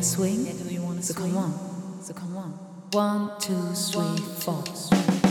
wanna swing? So come on, so come on. One, two, three, four.